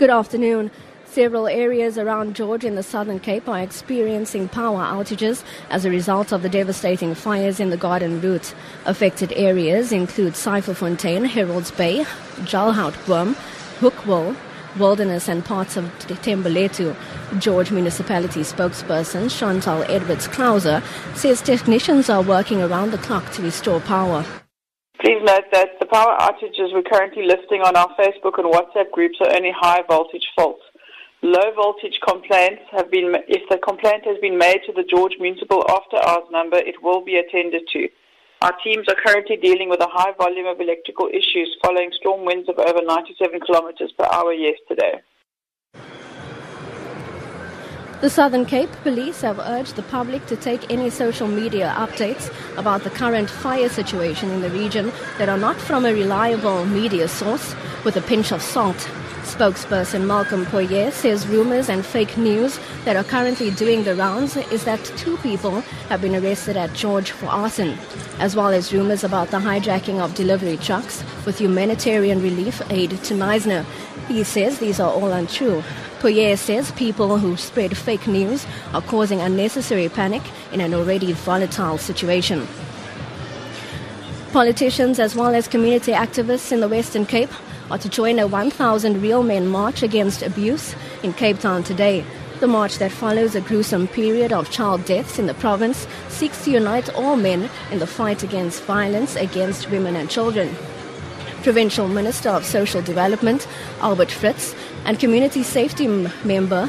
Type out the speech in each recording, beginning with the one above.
Good afternoon. Several areas around George in the Southern Cape are experiencing power outages as a result of the devastating fires in the Garden Route. Affected areas include Syferfontein, Herolds Bay, Jalhout Hookwell, Wilderness and parts of Thembalethu. George Municipality spokesperson Chantal Edwards Klose says technicians are working around the clock to restore power. Please note that the power outages we're currently listing on our Facebook and WhatsApp groups are only high voltage faults. Low voltage complaints have been, if the complaint has been made to the George Municipal after hours number, it will be attended to. Our teams are currently dealing with a high volume of electrical issues following storm winds of over 97 kilometers per hour yesterday. The Southern Cape Police have urged the public to take any social media updates about the current fire situation in the region that are not from a reliable media source with a pinch of salt. Spokesperson Malcolm Pojie says rumors and fake news that are currently doing the rounds is that two people have been arrested at George for arson, as well as rumors about the hijacking of delivery trucks with humanitarian relief aid to Knysna. He says these are all untrue. Pojie says people who spread fake news are causing unnecessary panic in an already volatile situation. Politicians as well as community activists in the Western Cape are to join a 1,000 Real Men march against abuse in Cape Town today. The march that follows a gruesome period of child deaths in the province seeks to unite all men in the fight against violence against women and children. Provincial Minister of Social Development, Albert Fritz, and Community Safety member,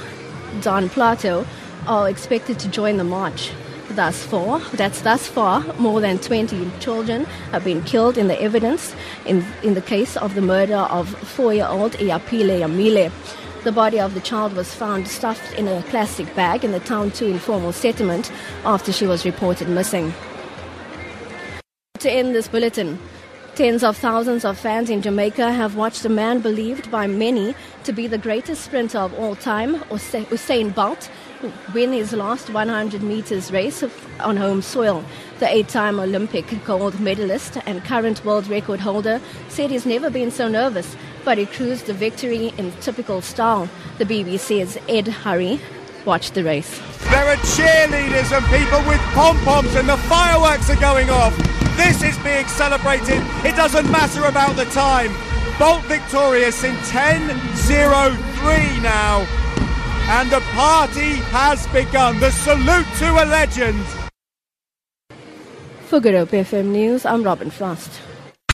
Dan Plato, are expected to join the march. Thus far, that's thus far, more than 20 children have been killed in the evidence in, in the case of the murder of four-year-old Iapile Yamile. The body of the child was found stuffed in a plastic bag in the Town 2 informal settlement after she was reported missing. To end this bulletin, Tens of thousands of fans in Jamaica have watched a man believed by many to be the greatest sprinter of all time, Usain Bolt, win his last 100 meters race on home soil. The eight-time Olympic gold medalist and current world record holder said he's never been so nervous, but he cruised the victory in typical style. The BBC's Ed Hurry watched the race. There are cheerleaders and people with pom-poms and the fireworks are going off. This is being celebrated. It doesn't matter about the time. Bolt victorious in 10.03 now. And the party has begun. The salute to a legend. For Good Hope FM News, I'm Robin Frost.